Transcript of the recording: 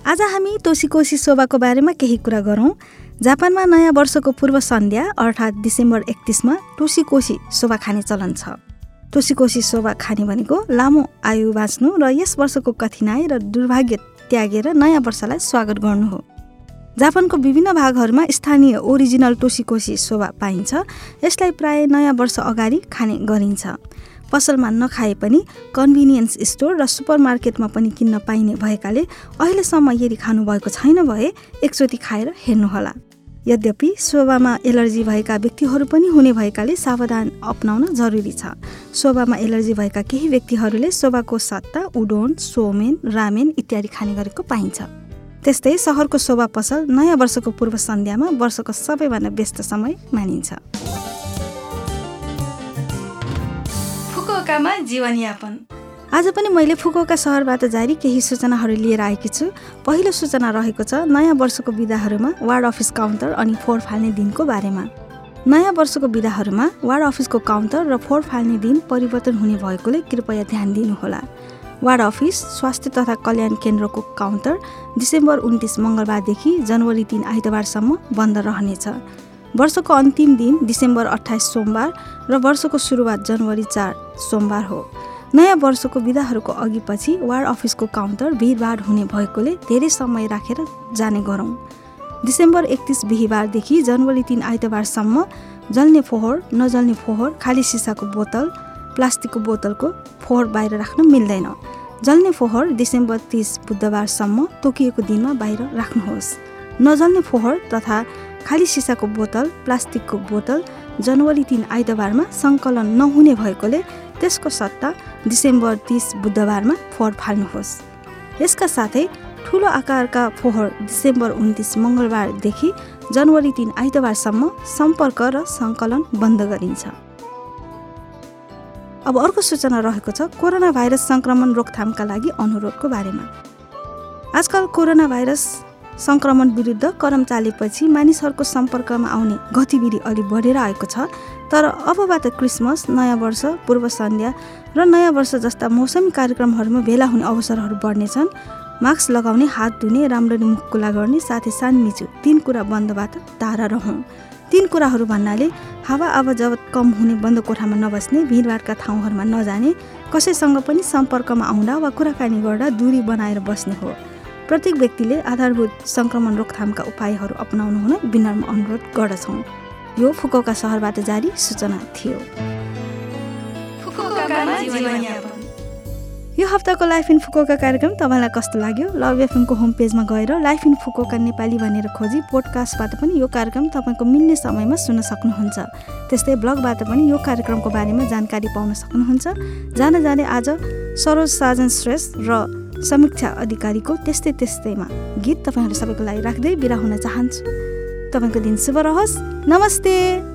आज हामी तोसिकोसी शोभाको बारेमा केही कुरा गरौँ। जापानमा नयाँ वर्षको पूर्व सन्ध्या अर्थात् डिसेम्बर एकतिसमा टोसिकोसी शोभा खाने चलन छ। टोसिकोसी शोभा खाने भनेको लामो आयु बाँच्नु र यस वर्षको कठिनाई र दुर्भाग्य त्यागेर नयाँ वर्षलाई स्वागत गर्नु हो। जापानको विभिन्न भागहरूमा स्थानीय ओरिजिनल टोसिकोसी शोभा पाइन्छ। यसलाई प्राय नयाँ वर्ष अगाडि खाने गरिन्छ। पसलमा नखाए पनि कन्भिनियन्स स्टोर र सुपरमार्केटमा पनि किन्न पाइने भएकाले अहिलेसम्म यदि खानुभएको छैन भए एकचोटि खाएर हेर्नुहोला। यद्यपि शोभामा एलर्जी भएका व्यक्तिहरू पनि हुने भएकाले सावधान अप्नाउन जरुरी छ। शोभामा एलर्जी भएका केही व्यक्तिहरूले शोभाको सट्टा उडोन सोमेन रामेन इत्यादि खाने गरेको पाइन्छ। त्यस्तै सहरको शोभा पसल नयाँ वर्षको पूर्व सन्ध्यामा वर्षको सबैभन्दा व्यस्त समय मानिन्छ। फुकुओकामा जीवनयापन। आज पनि मैले फुकुओका सहरबाट जारी केही सूचनाहरू लिएर आएकी छु। पहिलो सूचना रहेको छ नयाँ वर्षको विधाहरूमा वार्ड अफिस काउन्टर अनि फोहोर फाल्ने दिनको बारेमा। नयाँ वर्षको विधाहरूमा वार्ड अफिसको काउन्टर र फोहोर फाल्ने दिन परिवर्तन हुने भएकोले कृपया ध्यान दिनुहोला। वार्ड अफिस स्वास्थ्य तथा कल्याण केन्द्रको काउन्टर डिसेम्बर उन्तिस मङ्गलबारदेखि जनवरी तिन आइतबारसम्म बन्द रहनेछ। वर्षको अन्तिम दिन डिसेम्बर अठाइस सोमबार र वर्षको सुरुवात जनवरी चार सोमबार हो। नयाँ वर्षको विधाहरूको अघि पछि वार्ड अफिसको काउन्टर भिडभाड हुने भएकोले धेरै समय राखेर जाने गरौँ। डिसेम्बर एकतिस बिहिबारदेखि जनवरी तिन आइतबारसम्म जल्ने फोहोर नजल्ने फोहोर खाली सिसाको बोतल प्लास्टिकको बोतलको फोहोर बाहिर राख्न मिल्दैन। जल्ने फोहोर डिसेम्बर तिस बुधबारसम्म तोकिएको दिनमा बाहिर राख्नुहोस्। नजल्ने फोहोर तथा खाली सिसाको बोतल प्लास्टिकको बोतल जनवरी तिन आइतबारमा सङ्कलन नहुने भएकोले त्यसको सट्टा डिसेम्बर तिस बुधबारमा फोहोर फाल्नुहोस्। यसका साथै ठुलो आकारका फोहोर डिसेम्बर उन्तिस मङ्गलबारदेखि जनवरी तिन आइतबारसम्म सम्पर्क र सङ्कलन बन्द गरिन्छ। अब अर्को सूचना रहेको छ कोरोना भाइरस सङ्क्रमण रोकथामका लागि अनुरोधको बारेमा। आजकल कोरोना भाइरस सङ्क्रमण विरुद्ध करम चालेपछि मानिसहरूको सम्पर्कमा आउने गतिविधि अलि बढेर आएको छ। तर अबबाट क्रिसमस नयाँ वर्ष पूर्व सन्ध्या र नयाँ वर्ष जस्ता मौसमी कार्यक्रमहरूमा भेला हुने अवसरहरू बढ्नेछन्। मास्क लगाउने हात धुने राम्ररी मुख कुला गर्ने साथै सानमिचु तिन कुरा बन्दबाट टाढा रहौँ। तिन कुराहरू भन्नाले हावा आवाजावत कम हुने बन्द कोठामा नबस्ने भिडभाडका ठाउँहरूमा नजाने कसैसँग पनि सम्पर्कमा आउँदा वा कुराकानी गर्दा दूरी बनाएर बस्ने हो। प्रत्येक व्यक्तिले आधारभूत सङ्क्रमण रोकथामका उपायहरू अपनाउनु हुन विनम्र अनुरोध गर्दछौँ। यो फुकौका सहरबाट जारी सूचना थियो। यो हप्ताको लाइफ इन फुकोका कार्यक्रम तपाईँलाई कस्तो लाग्यो? लभ एफएमको होम पेजमा गएर लाइफ इन फुकोका नेपाली भनेर खोजी पोडकास्टबाट पनि यो कार्यक्रम तपाईँको मिल्ने समयमा सुन्न सक्नुहुन्छ। त्यस्तै ब्लगबाट पनि यो कार्यक्रमको बारेमा जानकारी पाउन सक्नुहुन्छ। जान जाने आज सरोज साजन श्रेष्ठ र समीक्षा अधिकारीको त्यस्तै त्यस्तैमा गीत तपाईँहरू सबैको लागि राख्दै बिरा हुन चाहन्छु। तपाईँको दिन शुभ रहोस्। नमस्ते!